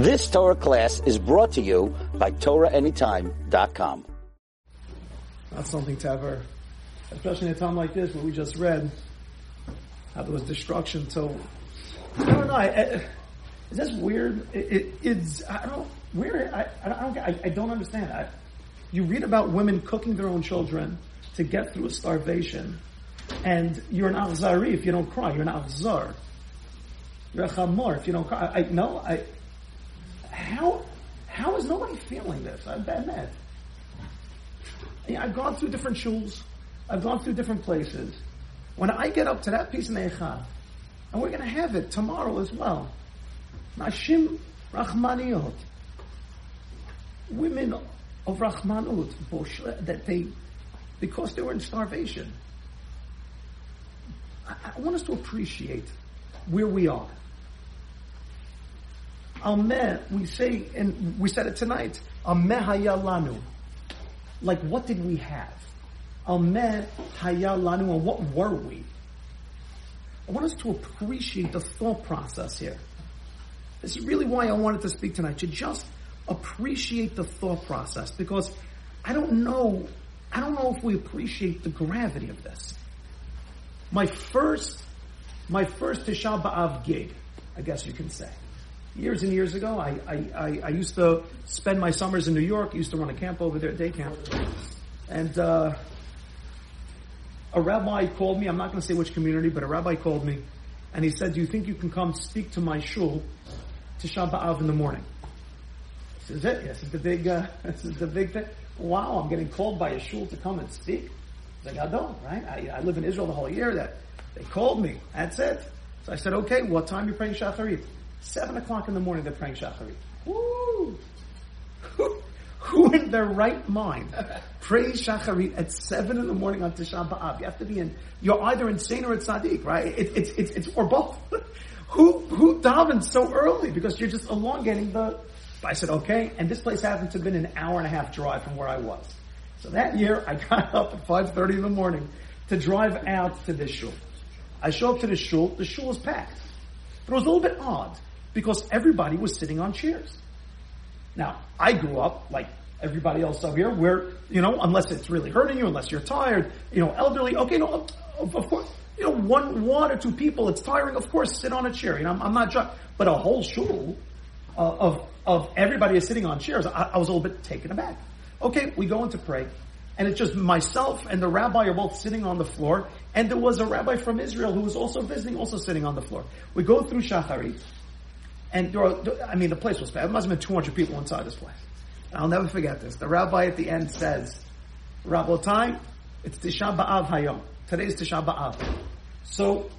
This Torah class is brought to you by TorahAnytime.com. Not something to ever, especially in a time like this where we just read how there was destruction. So, I don't know. I, I, is this weird? It, it, it's I don't weird. I, I don't I, I don't understand. I, you read about women cooking their own children to get through a starvation, and you're an Achzari if you don't cry. You're an Achzar. You're a Chamor if you don't cry. I, no, I how how is nobody feeling this? I bet that. I've gone through different shuls. I've gone through different places. When I get up to that piece in Eicha, and we're going to have it tomorrow as well. Nashim Rahmaniyot. Women of Rahmanut, that they, because they were in starvation. I, I want us to appreciate where we are. Ameh, we say, and we said it tonight, Ameh hayalanu. Like, what did we have? Ameh hayalanu, and what were we? I want us to appreciate the thought process here. This is really why I wanted to speak tonight, to just appreciate the thought process, because I don't know, I don't know if we appreciate the gravity of this. My first, my first Tisha B'Av gig, I guess you can say years and years ago, I, I, I, used to spend my summers in New York. I used to run a camp over there, day camp. And uh, a rabbi called me. I'm not going to say which community, but a rabbi called me, and he said, "Do you think you can come speak to my shul to Shabbat Av in the morning?" This is it. This is the big. Uh, this is the big thing. Wow, I'm getting called by a shul to come and speak. Like I don't, right? I, I live in Israel the whole year. That they called me. That's it. So I said, "Okay, what time are you praying shacharit?" Seven o'clock in the morning, they're praying Shacharit. Woo! Who, who in their right mind prays Shacharit at seven in the morning on Tisha B'Av? You have to be in, you're either insane or it's tzaddik, right? It, it's, it's, it's, or both. who, who davens so early? Because you're just elongating the, I said, okay, and this place happened to have been an hour and a half drive from where I was. So that year, I got up at 5.30 in the morning to drive out to this shul. I show up to the shul, the shul is packed. But it was a little bit odd because everybody was sitting on chairs. Now, I grew up like everybody else up here where, you know, unless it's really hurting you, unless you're tired, you know, elderly, okay, no, of, course, you know, one, one or two people, it's tiring, of course, sit on a chair. You know, I'm, I'm not but a whole shul uh, of, of everybody is sitting on chairs, I, I was a little bit taken aback. Okay, we go into pray, and it's just myself and the rabbi are both sitting on the floor, and there was a rabbi from Israel who was also visiting, also sitting on the floor. We go through Shacharit, and there are, I mean, the place was bad. There must have been 200 people inside this place. I'll never forget this. The rabbi at the end says, Rabotai, it's Tisha B'Av Hayom. Today is Tisha B'Av. So,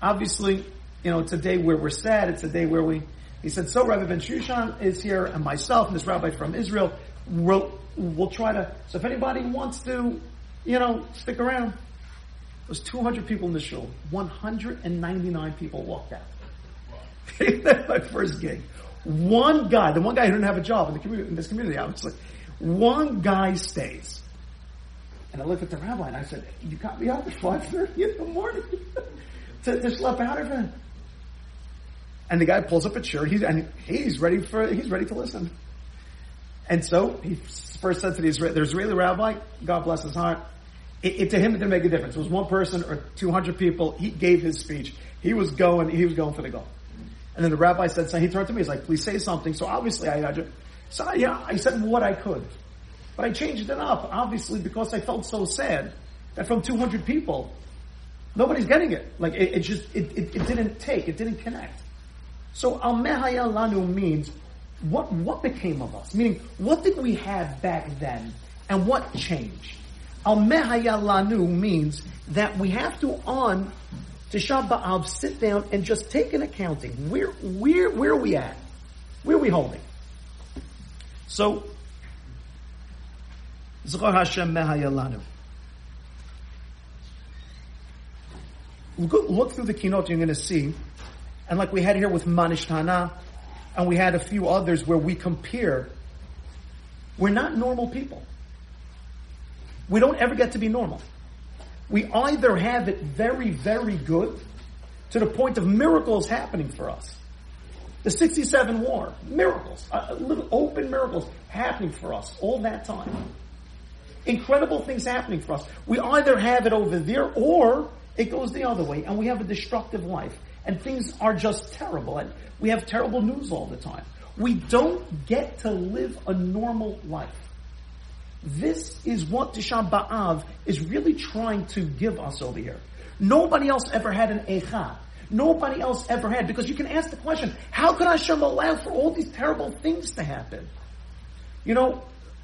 obviously, you know, it's a day where we're sad. It's a day where we, he said, so Rabbi Ben Shushan is here and myself and this rabbi from Israel. We'll, we'll try to, so if anybody wants to, you know, stick around. There's 200 people in the shul. 199 people walked out. That's my first gig. One guy, the one guy who didn't have a job in the community, in this community, obviously, one guy stays. And I looked at the rabbi and I said, "You got me up at five thirty in the morning to, to schlep out of it." And the guy pulls up a chair. He's and he's ready for he's ready to listen. And so he first said to the Israeli, the Israeli rabbi, God bless his heart, it, it, to him it didn't make a difference. It was one person or two hundred people. He gave his speech. He was going. He was going for the goal. And then the rabbi said, so he turned to me, he's like, please say something. So obviously I, I so yeah, I said what I could. But I changed it up, obviously, because I felt so sad that from 200 people, nobody's getting it. Like, it, it just, it, it, it, didn't take, it didn't connect. So, al-mehaya lanu means, what, what became of us? Meaning, what did we have back then, and what changed? Al-mehaya lanu means that we have to on Tisha B'Av, sit down and just take an accounting. Where, where, where are we at? Where are we holding? So, Hashem Mehayalanu. Look through the Kinot, you're going to see, and like we had here with Manishtana, and we had a few others where we compare, we're not normal people. We don't ever get to be normal we either have it very, very good to the point of miracles happening for us. The 67 war, miracles, uh, little open miracles happening for us all that time. Incredible things happening for us. We either have it over there or it goes the other way and we have a destructive life and things are just terrible and we have terrible news all the time. We don't get to live a normal life. This is what Tisha B'Av is really trying to give us over here. Nobody else ever had an Eicha. Nobody else ever had, because you can ask the question, how could Hashem allow for all these terrible things to happen? You know,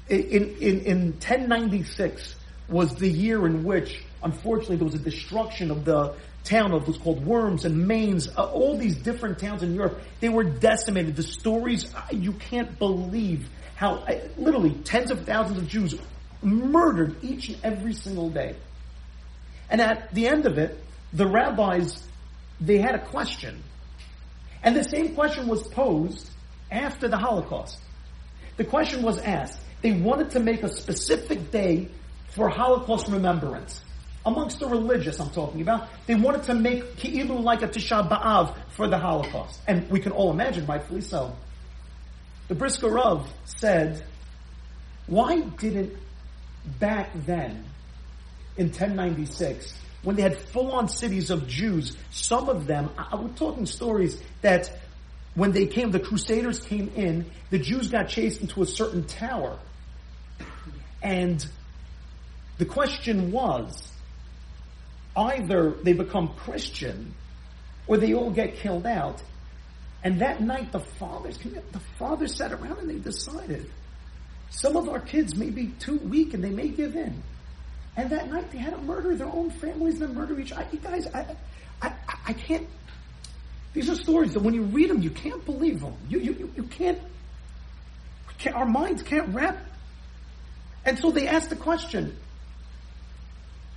in, in, in 1096 was the year in which, unfortunately, there was a destruction of the town of what's called Worms and Mainz, uh, all these different towns in Europe. They were decimated. The stories, uh, you can't believe how, uh, literally, tens of thousands of Jews murdered each and every single day. And at the end of it, the rabbis they had a question. And the same question was posed after the Holocaust. The question was asked. They wanted to make a specific day for Holocaust remembrance. Amongst the religious I'm talking about, they wanted to make Ki'ilu like a Tisha B'Av for the Holocaust. And we can all imagine, rightfully so. The Brisker Rav said, why didn't back then, in 1096, when they had full-on cities of Jews, some of them, I, we're talking stories that when they came, the Crusaders came in, the Jews got chased into a certain tower. And the question was, either they become Christian or they all get killed out. And that night the fathers, the fathers sat around and they decided, some of our kids may be too weak and they may give in. And that night they had to murder their own families and then murder each other. You guys, I, I, I can't. These are stories that when you read them, you can't believe them. You, you, you can't, can't our minds can't wrap. And so they asked the question,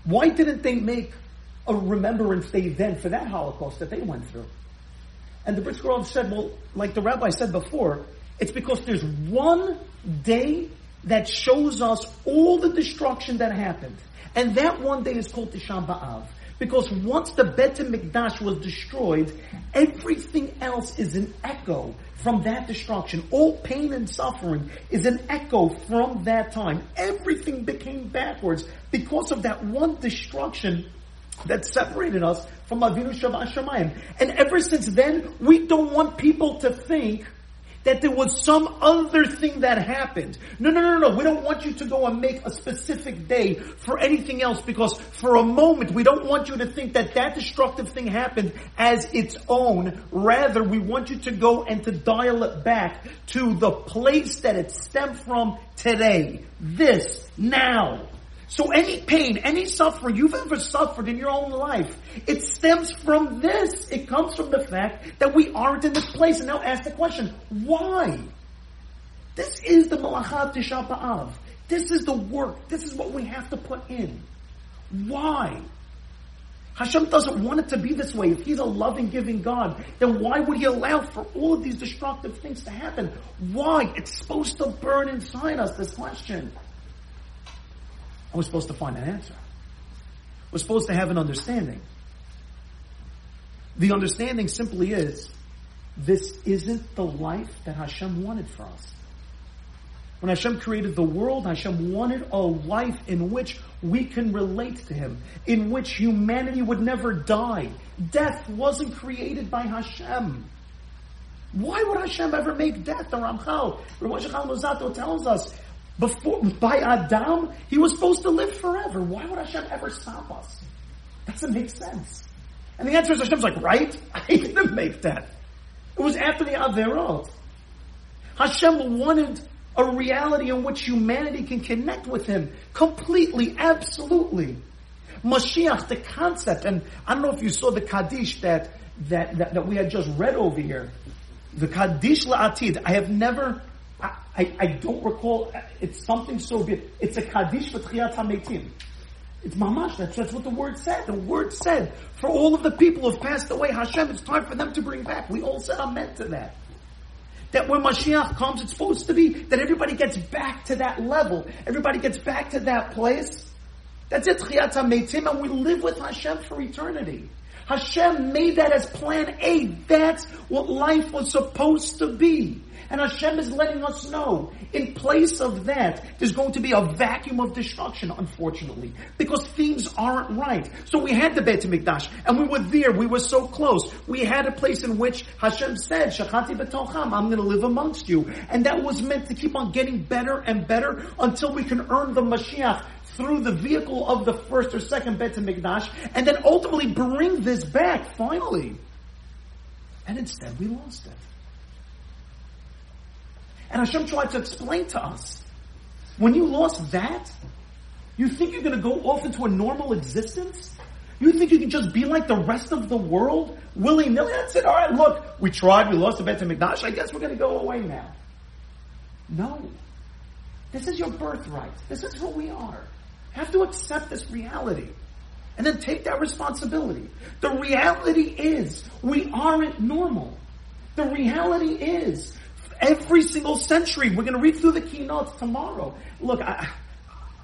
why didn't they make a remembrance day then for that Holocaust that they went through? And the Brisker Rav said, well, like the rabbi said before, it's because there's one day that shows us all the destruction that happened. And that one day is called Tisha B'Av. Because once the Bet Mikdash was destroyed, everything else is an echo from that destruction. All pain and suffering is an echo from that time. Everything became backwards because of that one destruction that separated us from Avinu Shebashamayim. And ever since then, we don't want people to think that there was some other thing that happened. No, no, no, no. We don't want you to go and make a specific day for anything else because for a moment we don't want you to think that that destructive thing happened as its own. Rather, we want you to go and to dial it back to the place that it stemmed from today. This, now. So any pain, any suffering you've ever suffered in your own life, it stems from this. It comes from the fact that we aren't in this place. And now ask the question, why? This is the Malachat Tisha B'Av. This is the work. This is what we have to put in. Why? Hashem doesn't want it to be this way. If He's a loving, giving God, then why would He allow for all of these destructive things to happen? Why? It's supposed to burn inside us, this question. And we're supposed to find an answer. We're supposed to have an understanding. The understanding simply is, this isn't the life that Hashem wanted for us. When Hashem created the world, Hashem wanted a life in which we can relate to Him, in which humanity would never die. Death wasn't created by Hashem. Why would Hashem ever make death? The Ramchal, Rav Moshe tells us, before, by Adam, he was supposed to live forever. Why would Hashem ever stop us? Doesn't make sense. And the answer is Hashem's like, right? I didn't make that. It was after the Averot. Hashem wanted a reality in which humanity can connect with Him completely, absolutely. Mashiach, the concept, and I don't know if you saw the Kaddish that, that, that, that we had just read over here. The Kaddish La'atid. I have never I, I, don't recall, it's something so big. It's a Kaddish for Tchiyat HaMetim. It's mamash, that's, that's what the word said. The word said, for all of the people who have passed away, Hashem, it's time for them to bring back. We all said amen to that. That when Mashiach comes, it's supposed to be that everybody gets back to that level. Everybody gets back to that place. That's it, Tchiyat HaMetim, and we live with Hashem for eternity. Hashem made that as plan A. That's what life was supposed to be. And Hashem is letting us know, in place of that, there's going to be a vacuum of destruction, unfortunately, because things aren't right. So we had the Beit Mikdash, and we were there, we were so close. We had a place in which Hashem said, Shachati b'tocham, I'm going to live amongst you. And that was meant to keep on getting better and better until we can earn the Mashiach through the vehicle of the first or second Beit Mikdash, and then ultimately bring this back, finally. And instead we lost it. And Hashem tried to explain to us, when you lost that, you think you're going to go off into a normal existence? You think you can just be like the rest of the world, willy nilly? That's it. All right, look, we tried, we lost the Beit Mikdash. I guess we're going to go away now. No, this is your birthright. This is who we are. You have to accept this reality. And then take that responsibility. The reality is, we aren't normal. The reality is, every single century, we're going to read through the Kinot tomorrow. Look, I,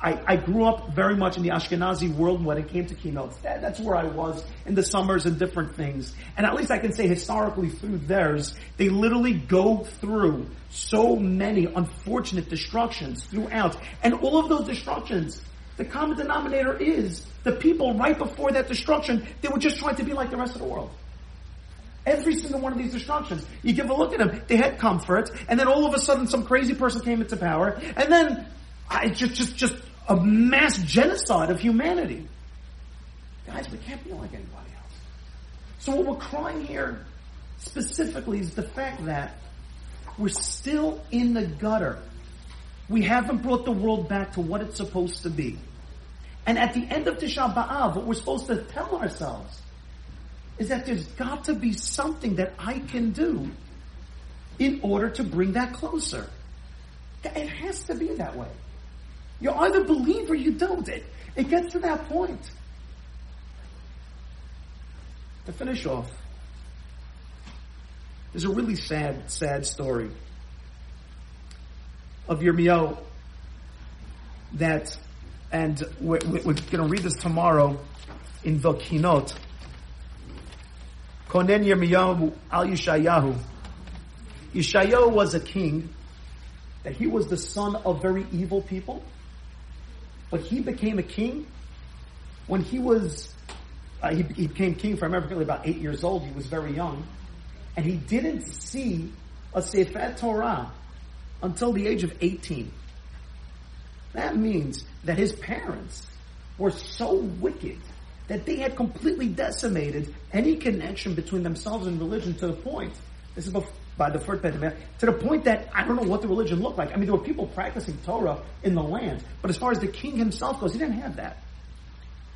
I, I, grew up very much in the Ashkenazi world when it came to Kinot. That, that's where I was in the summers and different things. And at least I can say historically through theirs, they literally go through so many unfortunate destructions throughout. And all of those destructions the common denominator is the people right before that destruction, they were just trying to be like the rest of the world. Every single one of these destructions, you give a look at them, they had comfort, and then all of a sudden some crazy person came into power, and then I just, just, just a mass genocide of humanity. Guys, we can't be like anybody else. So what we're crying here specifically is the fact that we're still in the gutter. We haven't brought the world back to what it's supposed to be. And at the end of Tisha B'Av, what we're supposed to tell ourselves is that there's got to be something that I can do in order to bring that closer. It has to be that way. You either believe or you don't. It, it gets to that point. To finish off, there's a really sad, sad story of Yirmiyahu that and we're, we're going to read this tomorrow in the Kinot. Konen Yirmiyahu al Yoshiyahu. Yoshiyahu was a king, that he was the son of very evil people, but he became a king when he was, uh, he, he became king, for I remember, about eight years old, he was very young, and he didn't see a Sefer Torah until the age of 18. That means that his parents were so wicked that they had completely decimated any connection between themselves and religion to the point, this is by the first Pentecost, to the point that I don't know what the religion looked like. I mean, there were people practicing Torah in the land, but as far as the king himself goes, he didn't have that.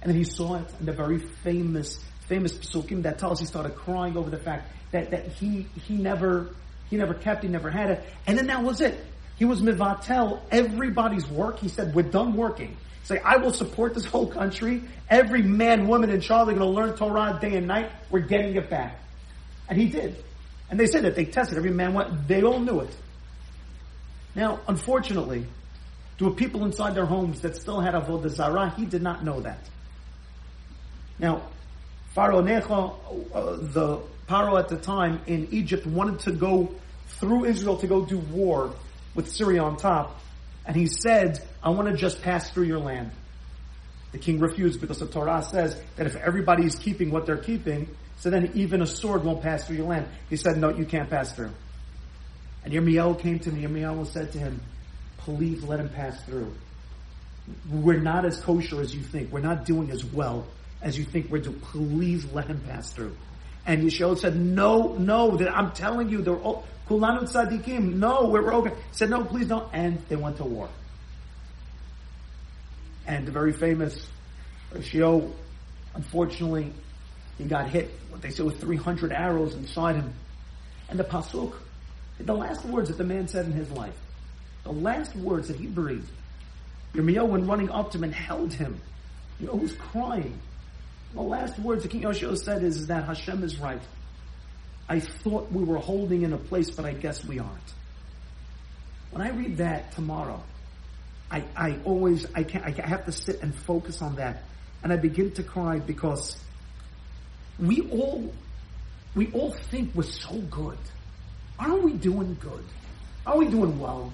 And then he saw it in the very famous, famous psukim that tells he started crying over the fact that, that he, he never, he never kept, he never had it. And then that was it. He was mivatel everybody's work. He said, we're done working. Say, I will support this whole country. Every man, woman, and child are going to learn Torah day and night. We're getting it back. And he did. And they said that they tested. Every man went, they all knew it. Now, unfortunately, there were people inside their homes that still had Avodah Zarah. He did not know that. Now, Pharaoh Necho, uh, the Pharaoh at the time in Egypt, wanted to go through Israel to go do war with Syria on top, and he said, I want to just pass through your land. The king refused because the Torah says that if everybody is keeping what they're keeping, so then even a sword won't pass through your land. He said, no, you can't pass through. And Yirmiyahu came to me. Yirmiyahu said to him, please let him pass through. We're not as kosher as you think. We're not doing as well as you think we're doing. Please let him pass through. And Yeshua said, no, no, that I'm telling you, they're all, kulanu tzadikim, no, we're okay. He said, no, please don't. And they went to war. And the very famous Shio, unfortunately, he got hit, what they say with 300 arrows inside him. And the pasuk, the last words that the man said in his life, the last words that he breathed, Yirmiyahu, when running up to him and held him, you know, was crying. The last words that King Yoshio said is that Hashem is right. I thought we were holding in a place, but I guess we aren't. When I read that tomorrow, I, I always, I can't, I have to sit and focus on that. And I begin to cry because we all, we all think we're so good. Aren't we doing good? Are we doing well?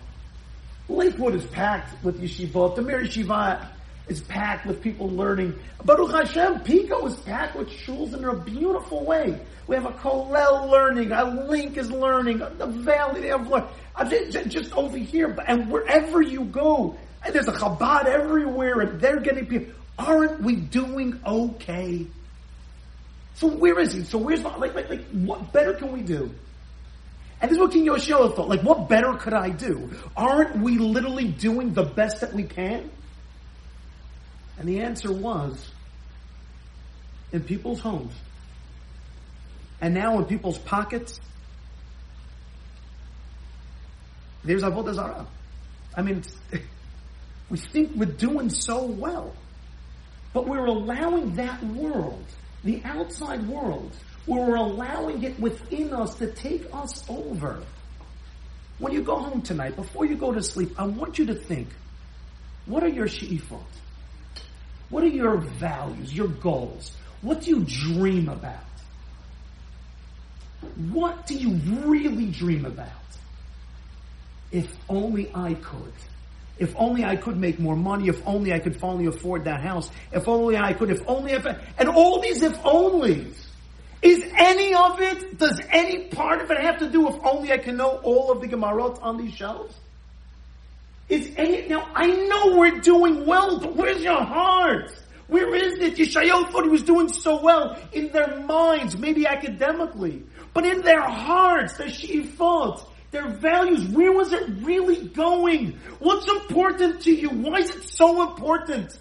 Lakewood is packed with yeshivot. The Mir Yeshiva is packed with people learning. Baruch Hashem, Pico is packed with shuls in a beautiful way. We have a Kollel learning, a Link is learning, the Valley, they have learning. Uh, just over here, and wherever you go, and there's a Chabad everywhere, and they're getting people. Aren't we doing okay? So where is he? So where's like like like what better can we do? And this is what King Yoshua thought. Like, what better could I do? Aren't we literally doing the best that we can? And the answer was in people's homes. And now in people's pockets, there's Avodah Zarah. I mean, we think we're doing so well, but we're allowing that world, the outside world, we're allowing it within us to take us over. When you go home tonight, before you go to sleep, I want you to think, what are your she'ifot? What are your values, your goals? What do you dream about? What do you really dream about? If only I could. If only I could make more money. If only I could finally afford that house. If only I could. If only if. And all these if onlys. Is any of it, does any part of it have to do with only I can know all of the Gemarot on these shelves? Is any, now I know we're doing well, but where's your heart? Where is it? Yoshiyahu thought he was doing so well in their minds, maybe academically, but in their hearts, their sheifot, their values, where was it really going? What's important to you? Why is it so important?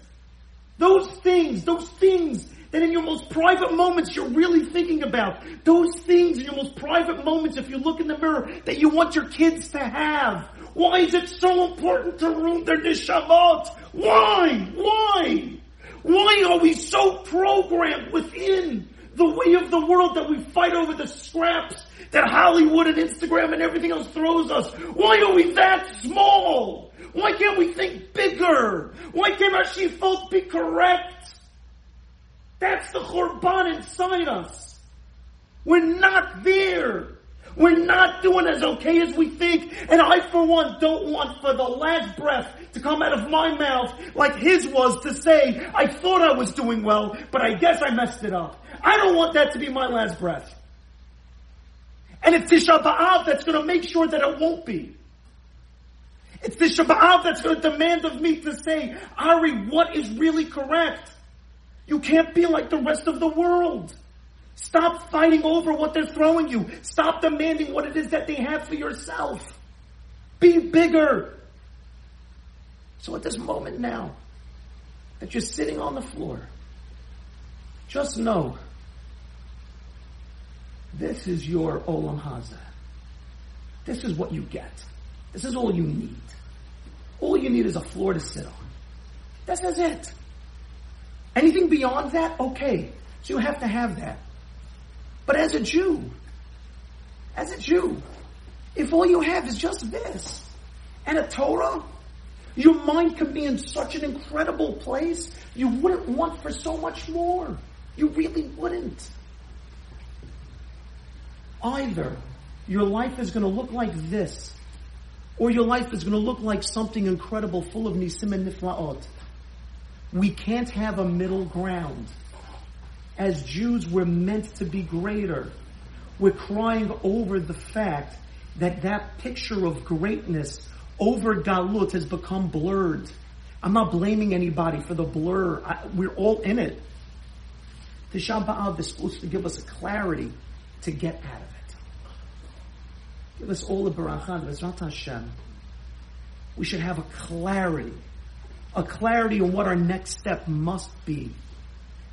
Those things, those things that in your most private moments you're really thinking about. Those things in your most private moments, if you look in the mirror, that you want your kids to have. Why is it so important to ruin their nishamot? Why? Why? Why are we so programmed within the way of the world that we fight over the scraps that Hollywood and Instagram and everything else throws us? Why are we that small? Why can't we think bigger? Why can't our shifot be correct? That's the Churban inside us. We're not there. We're not doing as okay as we think. And I, for one, don't want for the last breath to come out of my mouth like his was to say, I thought I was doing well, but I guess I messed it up. I don't want that to be my last breath. And it's Tisha B'Av that's going to make sure that it won't be. It's Tisha B'Av that's going to demand of me to say, Ari, what is really correct? You can't be like the rest of the world. Stop fighting over what they're throwing you. Stop demanding what it is that they have for yourself. Be bigger. So at this moment now, that you're sitting on the floor, just know this is your Olam Haza. This is what you get. This is all you need. All you need is a floor to sit on. This is it. Anything beyond that, okay. So you have to have that. But as a Jew, as a Jew, if all you have is just this and a Torah, your mind can be in such an incredible place, you wouldn't want for so much more. You really wouldn't. Either your life is going to look like this, or your life is going to look like something incredible, full of nisim and niflaot. We can't have a middle ground. As Jews, we're meant to be greater. We're crying over the fact that that picture of greatness over Galut has become blurred. I'm not blaming anybody for the blur. I, we're all in it. Tisha B'Av is supposed to give us a clarity to get out of it. Give us all the baracha, Bezrat Hashem. We should have a clarity a clarity on what our next step must be.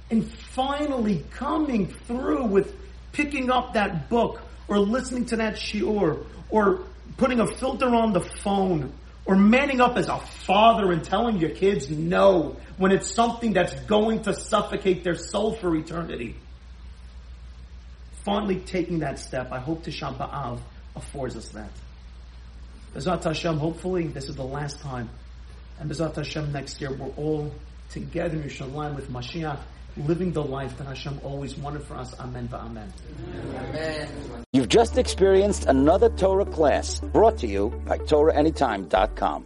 And finally coming through with picking up that book or listening to that shiur or putting a filter on the phone or manning up as a father and telling your kids no when it's something that's going to suffocate their soul for eternity. Finally taking that step, I hope Tisha B'Av affords us that. Bezat Hashem, hopefully this is the last time and Bezat Hashem next year we're all together in Yerushalayim with Mashiach living the life that Hashem always wanted for us. Amen. Amen. You've just experienced another Torah class brought to you by TorahAnytime.com.